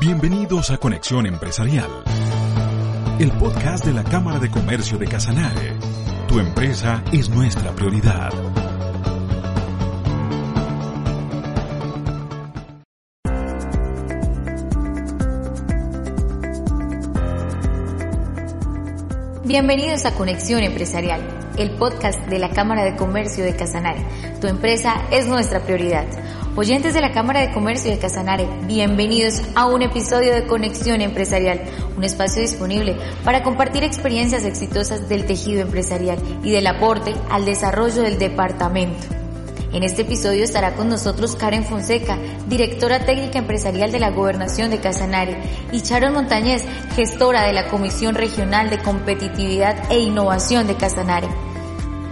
Bienvenidos a Conexión Empresarial, el podcast de la Cámara de Comercio de Casanare. Tu empresa es nuestra prioridad. Bienvenidos a Conexión Empresarial, el podcast de la Cámara de Comercio de Casanare. Tu empresa es nuestra prioridad. Oyentes de la Cámara de Comercio de Casanare, bienvenidos a un episodio de Conexión Empresarial, un espacio disponible para compartir experiencias exitosas del tejido empresarial y del aporte al desarrollo del departamento. En este episodio estará con nosotros Karen Fonseca, directora técnica empresarial de la Gobernación de Casanare, y Sharon Montañez, gestora de la Comisión Regional de Competitividad e Innovación de Casanare.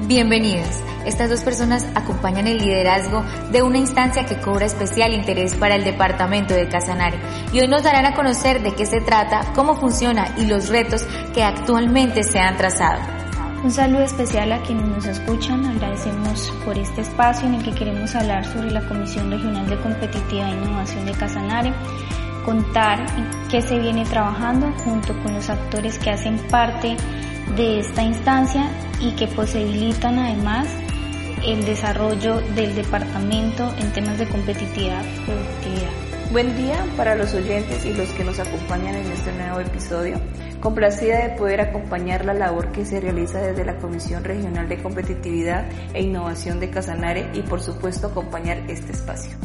Bienvenidas. Estas dos personas acompañan el liderazgo de una instancia que cobra especial interés para el departamento de Casanare y hoy nos darán a conocer de qué se trata, cómo funciona y los retos que actualmente se han trazado. Un saludo especial a quienes nos escuchan. Agradecemos por este espacio en el que queremos hablar sobre la Comisión Regional de Competitividad e Innovación de Casanare, contar qué se viene trabajando junto con los actores que hacen parte de esta instancia y que posibilitan además el desarrollo del departamento en temas de competitividad y productividad. Buen día para los oyentes y los que nos acompañan en este nuevo episodio complacida de poder acompañar la labor que se realiza desde la Comisión Regional de Competitividad e Innovación de Casanare y por supuesto acompañar este espacio.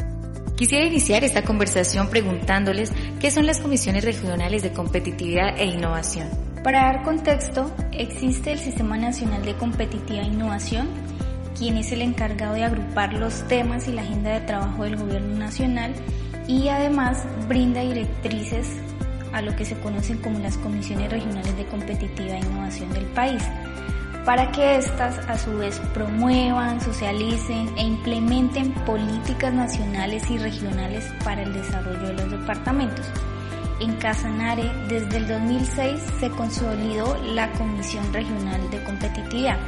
Quisiera iniciar esta conversación preguntándoles qué son las comisiones regionales de competitividad e innovación. Para dar contexto, existe el Sistema Nacional de Competitividad e Innovación, quien es el encargado de agrupar los temas y la agenda de trabajo del Gobierno Nacional y además brinda directrices a lo que se conocen como las comisiones regionales de competitiva e innovación del país, para que éstas a su vez promuevan, socialicen e implementen políticas nacionales y regionales para el desarrollo de los departamentos. En Casanare, desde el 2006 se consolidó la Comisión Regional de Competitividad.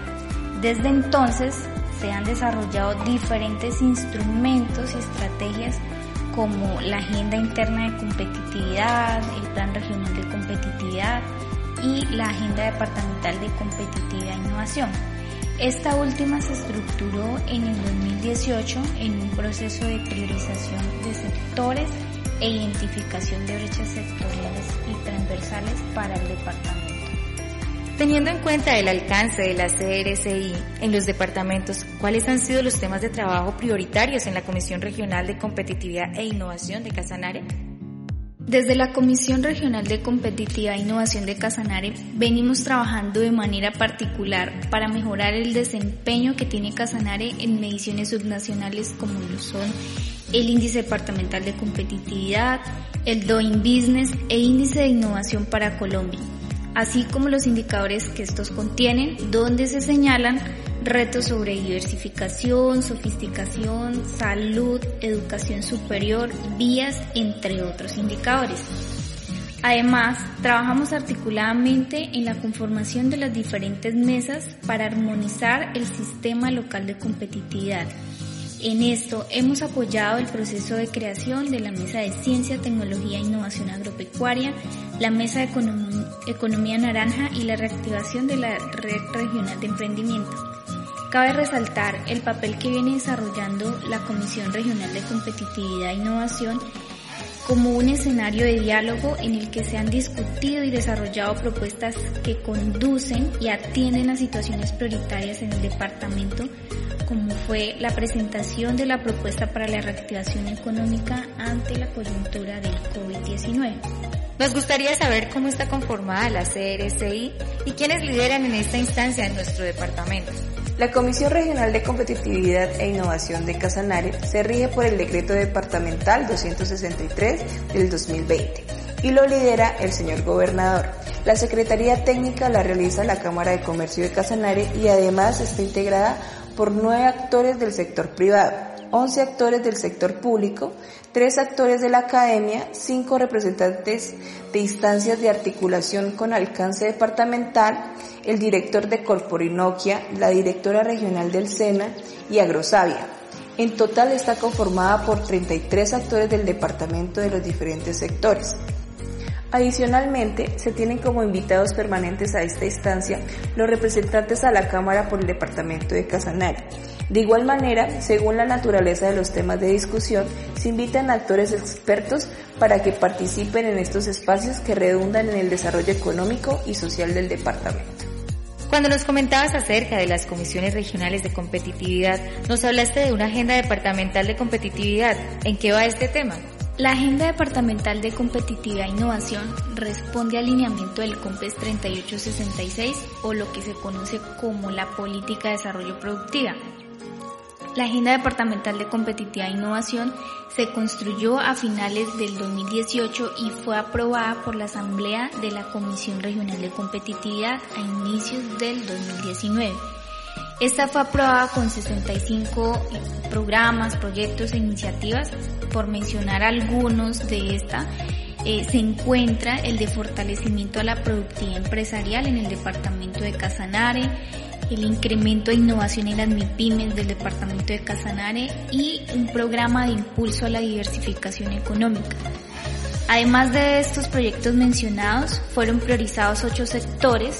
Desde entonces se han desarrollado diferentes instrumentos y estrategias como la Agenda Interna de Competitividad, el Plan Regional de Competitividad y la Agenda Departamental de Competitividad e Innovación. Esta última se estructuró en el 2018 en un proceso de priorización de sectores e identificación de brechas sectoriales y transversales para el departamento. Teniendo en cuenta el alcance de la CRCI en los departamentos, ¿cuáles han sido los temas de trabajo prioritarios en la Comisión Regional de Competitividad e Innovación de Casanare? Desde la Comisión Regional de Competitividad e Innovación de Casanare venimos trabajando de manera particular para mejorar el desempeño que tiene Casanare en mediciones subnacionales como lo son el Índice Departamental de Competitividad, el Doing Business e Índice de Innovación para Colombia así como los indicadores que estos contienen, donde se señalan retos sobre diversificación, sofisticación, salud, educación superior, vías, entre otros indicadores. Además, trabajamos articuladamente en la conformación de las diferentes mesas para armonizar el sistema local de competitividad en esto hemos apoyado el proceso de creación de la Mesa de Ciencia, Tecnología e Innovación Agropecuaria, la Mesa de Economía Naranja y la reactivación de la Red Regional de Emprendimiento. Cabe resaltar el papel que viene desarrollando la Comisión Regional de Competitividad e Innovación como un escenario de diálogo en el que se han discutido y desarrollado propuestas que conducen y atienden a situaciones prioritarias en el departamento como fue la presentación de la propuesta para la reactivación económica ante la coyuntura del COVID-19. Nos gustaría saber cómo está conformada la CRCI y quiénes lideran en esta instancia en nuestro departamento. La Comisión Regional de Competitividad e Innovación de Casanare se rige por el Decreto Departamental 263 del 2020 y lo lidera el señor gobernador. La Secretaría Técnica la realiza la Cámara de Comercio de Casanare y además está integrada por nueve actores del sector privado, 11 actores del sector público, tres actores de la academia, cinco representantes de instancias de articulación con alcance departamental, el director de Corporinoquia, la directora regional del SENA y Agrosavia. En total está conformada por 33 actores del departamento de los diferentes sectores. Adicionalmente, se tienen como invitados permanentes a esta instancia los representantes a la Cámara por el Departamento de Casanare. De igual manera, según la naturaleza de los temas de discusión, se invitan actores expertos para que participen en estos espacios que redundan en el desarrollo económico y social del departamento. Cuando nos comentabas acerca de las comisiones regionales de competitividad, nos hablaste de una agenda departamental de competitividad. ¿En qué va este tema? La Agenda Departamental de Competitividad e Innovación responde al lineamiento del COMPES 3866 o lo que se conoce como la Política de Desarrollo Productiva. La Agenda Departamental de Competitividad e Innovación se construyó a finales del 2018 y fue aprobada por la Asamblea de la Comisión Regional de Competitividad a inicios del 2019 esta fue aprobada con 65 programas, proyectos e iniciativas. Por mencionar algunos de esta, eh, se encuentra el de fortalecimiento a la productividad empresarial en el departamento de Casanare, el incremento de innovación en las MIPIMES del departamento de Casanare y un programa de impulso a la diversificación económica. Además de estos proyectos mencionados, fueron priorizados ocho sectores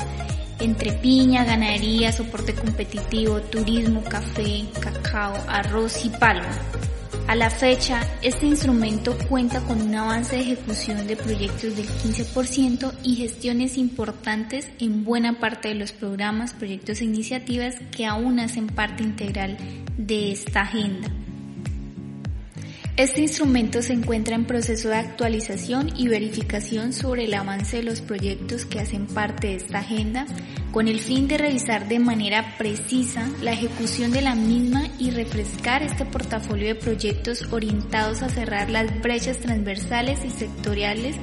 entre piña, ganadería, soporte competitivo, turismo, café, cacao, arroz y palma. A la fecha, este instrumento cuenta con un avance de ejecución de proyectos del 15% y gestiones importantes en buena parte de los programas, proyectos e iniciativas que aún hacen parte integral de esta agenda. Este instrumento se encuentra en proceso de actualización y verificación sobre el avance de los proyectos que hacen parte de esta agenda, con el fin de revisar de manera precisa la ejecución de la misma y refrescar este portafolio de proyectos orientados a cerrar las brechas transversales y sectoriales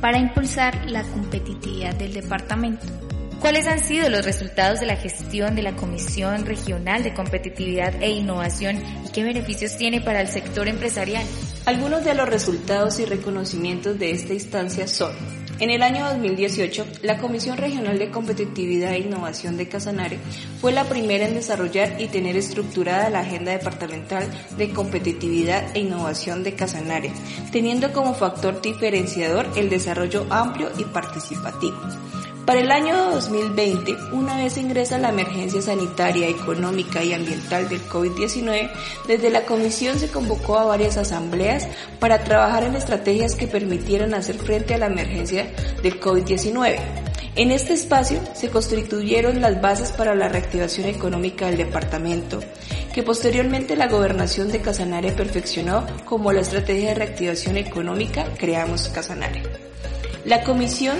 para impulsar la competitividad del departamento. ¿Cuáles han sido los resultados de la gestión de la Comisión Regional de Competitividad e Innovación y qué beneficios tiene para el sector empresarial? Algunos de los resultados y reconocimientos de esta instancia son en el año 2018, la Comisión Regional de Competitividad e Innovación de Casanare fue la primera en desarrollar y tener estructurada la Agenda Departamental de Competitividad e Innovación de Casanare, teniendo como factor diferenciador el desarrollo amplio y participativo. Para el año 2020, una vez ingresa la emergencia sanitaria, económica y ambiental del COVID-19, desde la Comisión se convocó a varias asambleas para trabajar en estrategias que permitieran hacer frente a la emergencia del COVID-19. En este espacio se constituyeron las bases para la reactivación económica del departamento, que posteriormente la gobernación de Casanare perfeccionó como la estrategia de reactivación económica Creamos Casanare. La comisión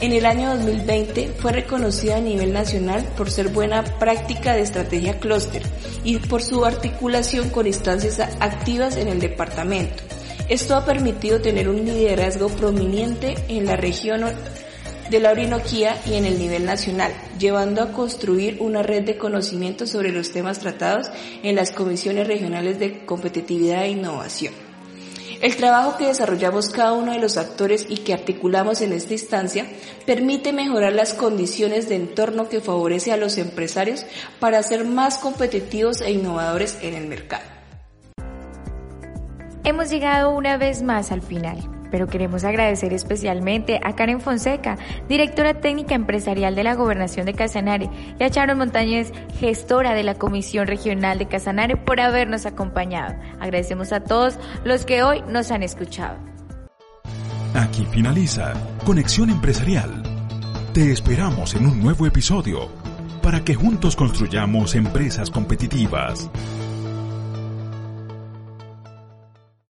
en el año 2020 fue reconocida a nivel nacional por ser buena práctica de estrategia clúster y por su articulación con instancias activas en el departamento. Esto ha permitido tener un liderazgo prominente en la región de la Orinoquía y en el nivel nacional, llevando a construir una red de conocimiento sobre los temas tratados en las comisiones regionales de competitividad e innovación. El trabajo que desarrollamos cada uno de los actores y que articulamos en esta instancia permite mejorar las condiciones de entorno que favorece a los empresarios para ser más competitivos e innovadores en el mercado. Hemos llegado una vez más al final pero queremos agradecer especialmente a Karen Fonseca, directora técnica empresarial de la Gobernación de Casanare, y a Sharon Montañez, gestora de la Comisión Regional de Casanare, por habernos acompañado. Agradecemos a todos los que hoy nos han escuchado. Aquí finaliza Conexión Empresarial. Te esperamos en un nuevo episodio para que juntos construyamos empresas competitivas.